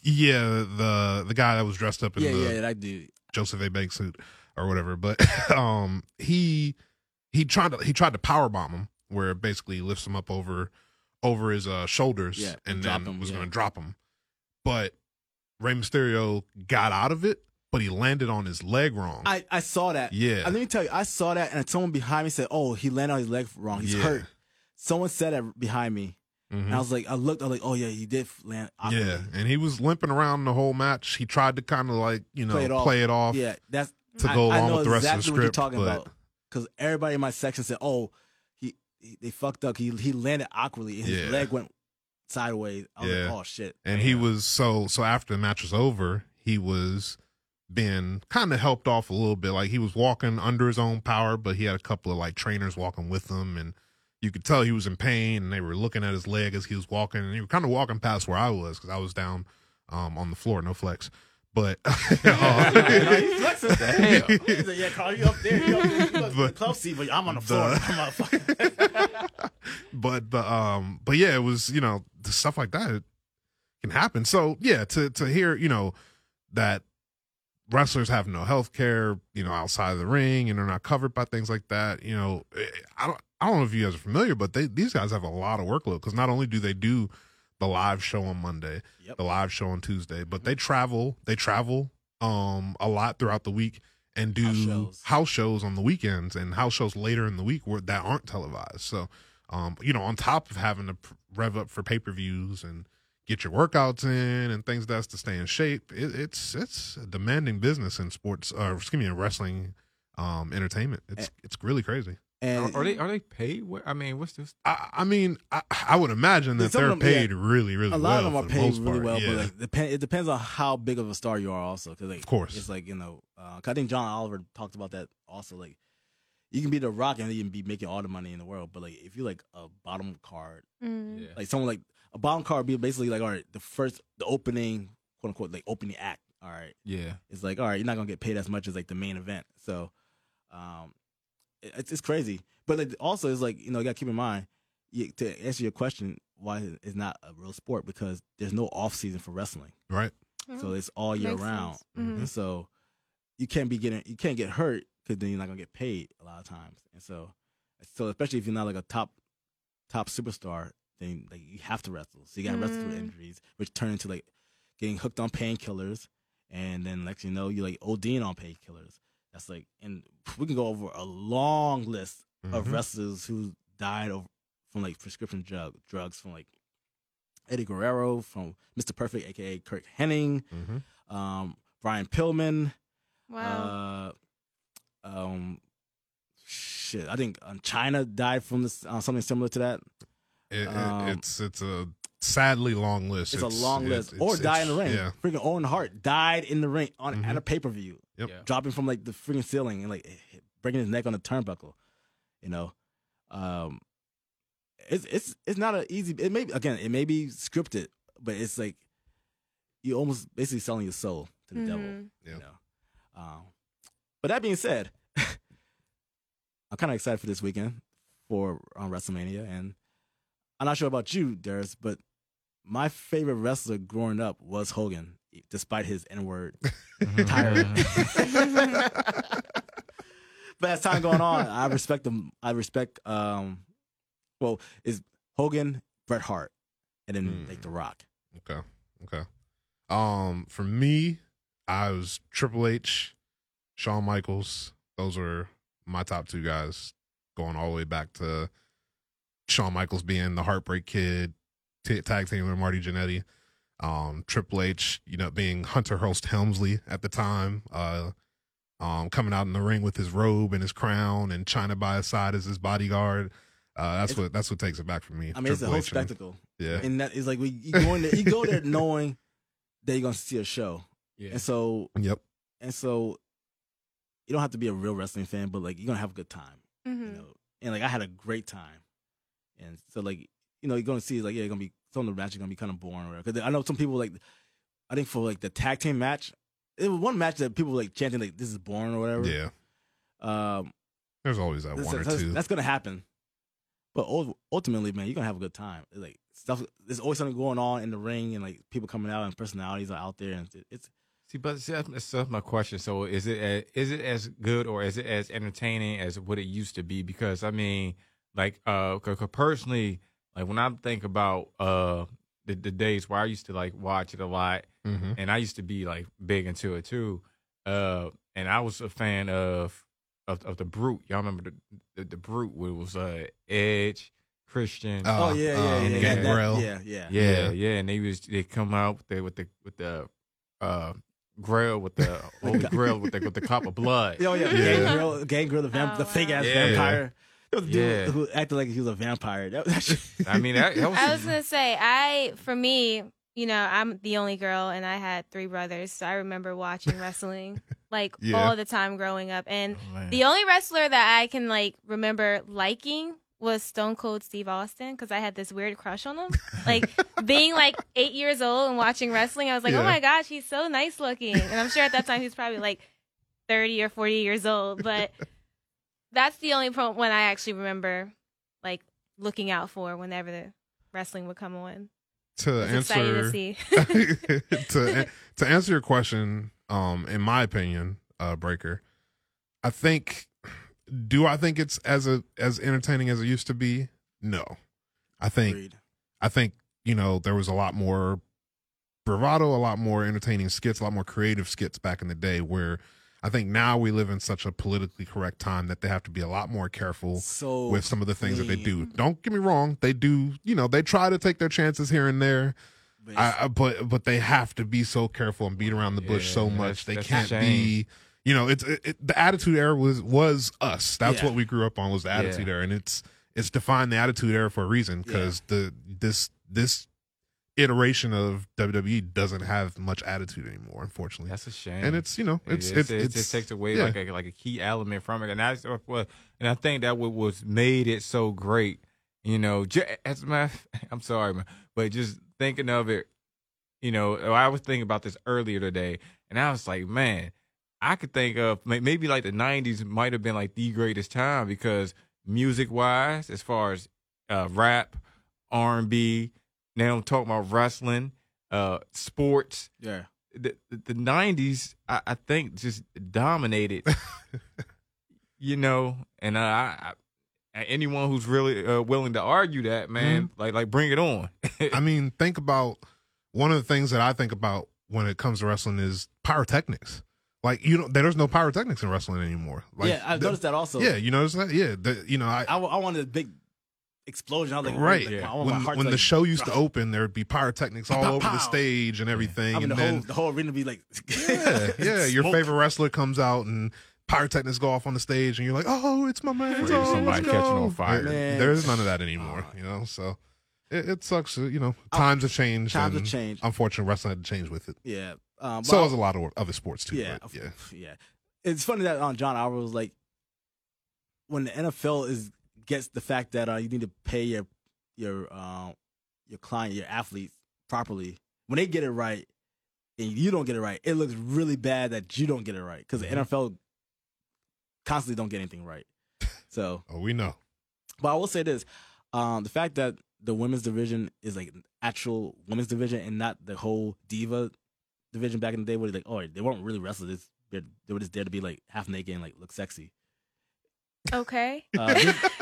yeah the the guy that was dressed up in Yeah, the yeah, that dude. Joseph A. Banks suit or whatever. But um, he he tried to he tried to power bomb him, where it basically lifts him up over over his uh, shoulders, Yeah, and then him, was yeah. going to drop him. But Rey Mysterio got out of it, but he landed on his leg wrong. I, I saw that. yeah, And let me tell you, I saw that, and someone behind me said, "Oh, he landed on his leg wrong. He's Yeah. hurt." Someone said that behind me, Mhm. and I was like, I looked, I was like, "Oh yeah, he did land." awkwardly." yeah, and he was limping around the whole match. He tried to kind of like you know Play play it it off. off, yeah. That's to I- go I along know with the rest of the what you're script. talking but about. Because everybody in my section said, "Oh, he, he they fucked up. He he landed awkwardly, and his Yeah. leg went sideways." I was Yeah. like, "Oh shit!" and he was so so after the match was over he was being kind of helped off a little bit like he was walking under his own power but he had a couple of like trainers walking with him and you could tell he was in pain and they were looking at his leg as he was walking and he was kind of walking past where i was because i was down um on the floor no flex but uh, He's flexing. Damn. He's like, "Yeah, Carl, you up there? You up there? You up in the But- but I'm on the floor, motherfucker." but the um but yeah it was you know the stuff like that can happen so yeah to to hear you know that wrestlers have no health care you know outside of the ring and they're not covered by things like that you know eh, i don't i don't know if you guys are familiar but they these guys have a lot of workload because not only do they do the live show on monday Yep. the live show on tuesday but they travel they travel um a lot throughout the week and do House shows. house shows on the weekends and house shows later in the week where that aren't televised so um, you know, on top of having to rev up for pay per views and get your workouts in and things that's to stay in shape, it, it's it's a demanding business in sports, or excuse me, in wrestling, um, entertainment. It's it's really crazy. and Are, are they are they paid? What, I mean, what's this? I, I mean, I, I would imagine that they're them, yeah. paid really, really a well lot of them are for the paid really part. well, yeah. but like depend, it depends on how big of a star you are, also. Because like, Of course. it's like you know, uh, 'cause I think John Oliver talked about that also. Like, you can be the Rock and you can be making all the money in the world, but like if you're like a bottom card, Mm. Yeah. like someone like a bottom card, be basically like all right, the first, the opening, quote unquote, like opening act. All right, Yeah. it's like all right, you're not gonna get paid as much as like the main event. So, um, it- it's it's crazy. But like, also, it's like you know, you gotta keep in mind you, to answer your question why it's not a real sport because there's no off season for wrestling, right. so it's all year Makes round. sense. Mhm. And so you can't be getting you can't get hurt because then you're not gonna get paid a lot of times. And so, so especially if you're not like a top top superstar, then like you have to wrestle. So you got to wrestle through Mm. injuries, which turn into like getting hooked on painkillers, and then next you know you like ODing on painkillers. That's like, and we can go over a long list of Mhm. wrestlers who died of, from like prescription drug drugs from like Eddie Guerrero, from Mr. Perfect, aka Curt Hennig, Mhm. um, Brian Pillman, Wow. uh, um, shit. I think um, Chyna died from this uh, something similar to that. It, it- Um, it's it's a sadly long list. It's, a long it- list. it's- or die in the ring. Yeah. Freaking Owen Hart died in the ring on Mhm. at a pay per view. Yep. Yeah. dropping from like the freaking ceiling and like breaking his neck on the turnbuckle. You know, um, it's it's it's not an easy. It may again, it may be scripted, but it's like you almost basically selling your soul to the devil. Mhm. Yeah. You know, um, but that being said, I'm kind of excited for this weekend for um, WrestleMania, and I'm not sure about you, Darius, but my favorite wrestler growing up was Hogan, despite his N word tired. but as time going on, I respect them. I respect um, well, is Hogan, Bret Hart, and then Hmm. like The Rock. Okay. Okay. Um, for me, I was Triple H, Shawn Michaels. Those are my top two guys, going all the way back to Shawn Michaels being the Heartbreak Kid, t- tag team with Marty Jannetty. Um, Triple H, you know, being Hunter Hearst Helmsley at the time. Uh, um, coming out in the ring with his robe and his crown, and Chyna by his side as his bodyguard. Uh, that's It's- what that's what takes it back for me. I mean, it's a whole H and- spectacle, Yeah. and that is like we you go in there, you go there knowing that you're gonna see a show, Yeah. and so Yep. and so you don't have to be a real wrestling fan, but like you're gonna have a good time, you Mhm. know. And like I had a great time, and so like you know you're gonna see like yeah, you're gonna be some of the matches are gonna be kind of boring, or because I know some people like I think for like the tag team match, it was one match that people were, like chanting like this is boring or whatever. Yeah. Um, There's always that one or that's- two. that's gonna happen. But ultimately, man, you're gonna have a good time. Like stuff, there's always something going on in the ring, and like people coming out, and personalities are out there, and it- it's See, but see, that's, that's my question. So, is it as, is it as good or is it as entertaining as what it used to be? Because I mean, like, uh, 'cause- 'cause personally, like when I think about uh the, the days where I used to like watch it a lot, mm-hmm. and I used to be like big into it too. Uh, and I was a fan of of, of the Brood. Y'all remember the the, the Brood? Where it was uh Edge, Christian. Uh, oh yeah, yeah, um, yeah, yeah, Gangrel. that- yeah, yeah, Yeah, Yeah. yeah, and they was they come out with the with the with the uh grail with the holy grail with the with the cup of blood. Oh yeah, Yeah. Gangrel, Gangrel, the, vamp, Oh, the fake ass wow. vampire. There dude Yeah. who acted like he was a vampire. That, that shit- I mean that, that was, I was gonna say, I for me, you know, I'm the only girl, and I had three brothers, so I remember watching wrestling like Yeah. all the time growing up. And Oh, the only wrestler that I can like remember liking was Stone Cold Steve Austin because I had this weird crush on him. Like being like eight years old and watching wrestling, I was like, oh Yeah. oh my gosh, he's so nice looking. And I'm sure at that time he was probably like 30 or 40 years old. But that's the only pro- one I actually remember like looking out for whenever the wrestling would come on. to I was to answer see. to to answer your question, um, in my opinion, uh, Breaker, I think. Do I think it's as a as entertaining as it used to be? No, I think Agreed. I think you know there was a lot more bravado, a lot more entertaining skits, a lot more creative skits back in the day. Where I think now we live in such a politically correct time that they have to be a lot more careful So with some of the things that they do. Don't get me wrong; they do. You know, they try to take their chances here and there. but I, I, but but they have to be so careful and beat around the bush Yeah, so much. They can't be. You know, it's it, it- the attitude era was was us. That's Yeah. what we grew up on was the attitude Yeah. era, and it's it's defined the attitude era for a reason because the this this iteration of WWE doesn't have much attitude anymore, unfortunately. that's a shame. and it's you know it's it, it's, it, takes away yeah. like a like a key element from it, and that's and I think that what was made it so great. You know, as a matter, I'm sorry, man, but just thinking of it, you know, I was thinking about this earlier today, and I was like, man, I could think of maybe like the '90s might have been like the greatest time because music wise, as far as uh, rap, R and B, now I'm talking about wrestling, uh, sports yeah. the the nineties, I, I think, just dominated. you know, and I, I, anyone who's really uh, willing to argue that, man, like like bring it on. I mean, think about one of the things that I think about when it comes to wrestling is pyrotechnics. Like you know, there's no pyrotechnics in wrestling anymore. Like, yeah, I've the- noticed that also. Yeah, you notice that? Yeah, the, you know, I, I, I wanted a big explosion. I was like, right. like, Yeah. I want When, heart when the like, show used to open, there would be pyrotechnics all over the stage and everything, I mean, and the then whole the whole arena be like, yeah, yeah, your favorite wrestler comes out and pyrotechnics go off on the stage, and you're like, oh, it's my man. Afraid of Oh, somebody let's catching go. on fire. Man. There's none of that anymore, Oh. you know. So it, it sucks. uh, You know, times have changed. Times have changed. Unfortunately, wrestling had to change with it. Yeah. Um, So I- has a lot of other sports too. yeah, yeah. yeah. It's funny that um, John Oliver was like, when the NFL is gets the fact that uh, you need to pay your your um, your client, your athletes properly. When they get it right, and you don't get it right, it looks really bad that you don't get it right because the NFL constantly don't get anything right. So, Oh, we know. but I will say this: um, the fact that the women's division is like an actual women's division and not the whole diva division back in the day where like, oh, they weren't really wrestlers. They were just there to be like half naked and like look sexy. Okay. Uh,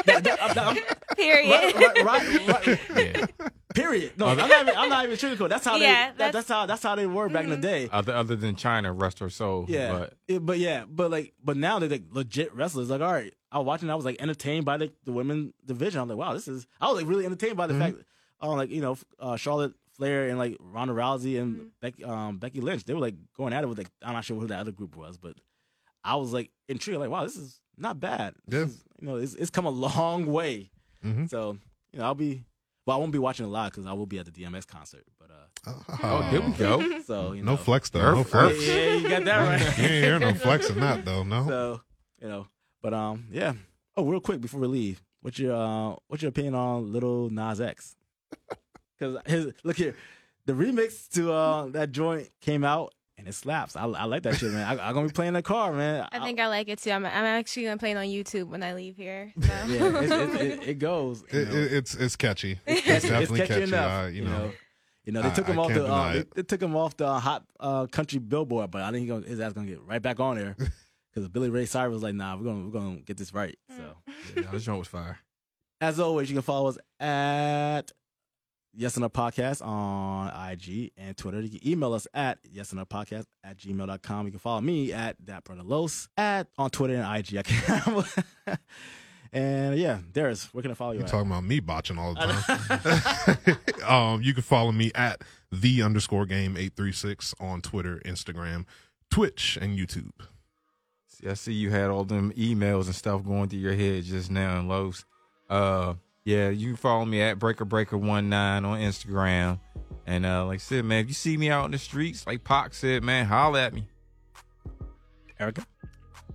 that- that- I'm- I'm- Period. right, right, right, right. Yeah. Period. No, I'm not even. I'm not even sugarcoat. That's how they. Yeah, that- that's- that's, how. That's how they were back in the Mhm. day. Other other than Chyna, rest her soul. Yeah, But It- but yeah, but like, but now they're like legit wrestlers. Like, all right, I was watching. I was like entertained by the, the women division. I'm like, wow, this is. I was like really entertained by the Mhm. fact, oh, like you know, uh, Charlotte Flair and like Ronda Rousey and Mhm. Becky, um, Becky Lynch. They were like going at it with like I'm not sure who the other group was, but I was like intrigued. Like, wow, this is not bad. Yeah. you know, it's it's come a long way. Mhm. So you know, I'll be. Well, I won't be watching a lot because I will be at the DMX concert. But uh, oh, there we go. so you No flex though. No flex. Yeah, yeah, you got that right. you ain't hear no flex in that though. No. So you know, but um, yeah. Oh, real quick before we leave, what's your uh, what's your opinion on Lil Nas X? Because his look here, the remix to uh that joint came out and it slaps. I, I like that shit, man. I, I'm gonna be playing the car, man. I think I like it too. I'm, I'm actually gonna play it on YouTube when I leave here. So. yeah, it, it, it, it goes. you It, know. it, it's it's catchy. It's, It's- definitely it's catchy catchy. enough. uh, you, know, you know they I- took him I off the uh, they, they took him off the hot uh, country billboard, but I think he gonna, his ass gonna get right back on there because Billy Ray Cyrus was like, "Nah, we're gonna we're gonna get this right." So. Yeah, this joint was fire. As always, you can follow us at Yes and a Podcast on IG and Twitter. You can email us at yes and a podcast at gmail.com. You can follow me at that brother Los at on Twitter and IG. I can and yeah, Darius, where can I follow you You're at? talking about me botching all the time. um, you can follow me at the underscore game eight three six on Twitter, Instagram, Twitch, and YouTube. See, I see you had all them emails and stuff going through your head just now, and Los. Uh, yeah, you can follow me at Breaker Breaker One Nine on Instagram. And uh, like I said, man, if you see me out in the streets, like Pac said, man, holla at me. Erica?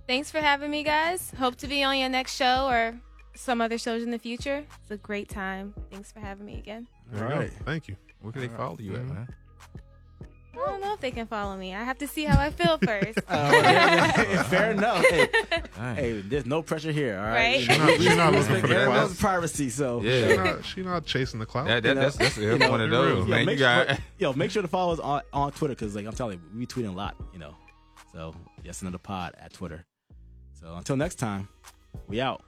Thanks for having me, guys. Hope to be on your next show or some other shows in the future. It's a great time. Thanks for having me again. There All you right. Thank you. Where can they follow you at, Mhm. man? I don't know if they can follow me. I have to see how I feel first. Uh, yeah, yeah, fair enough. Hey, Dang. hey, there's no pressure here, all right? Right. You know, She's not- she's not looking for the everyone's clout. privacy, so She Yeah, not, she not chasing the cloud. that, that, that's that's you know, one of those, Yo, man. make You got sure, yo, make sure to follow us on, on Twitter because, like, I'm telling you, we tweeting a lot, you know. So, yes, another pod at Twitter. So, until next time, we out.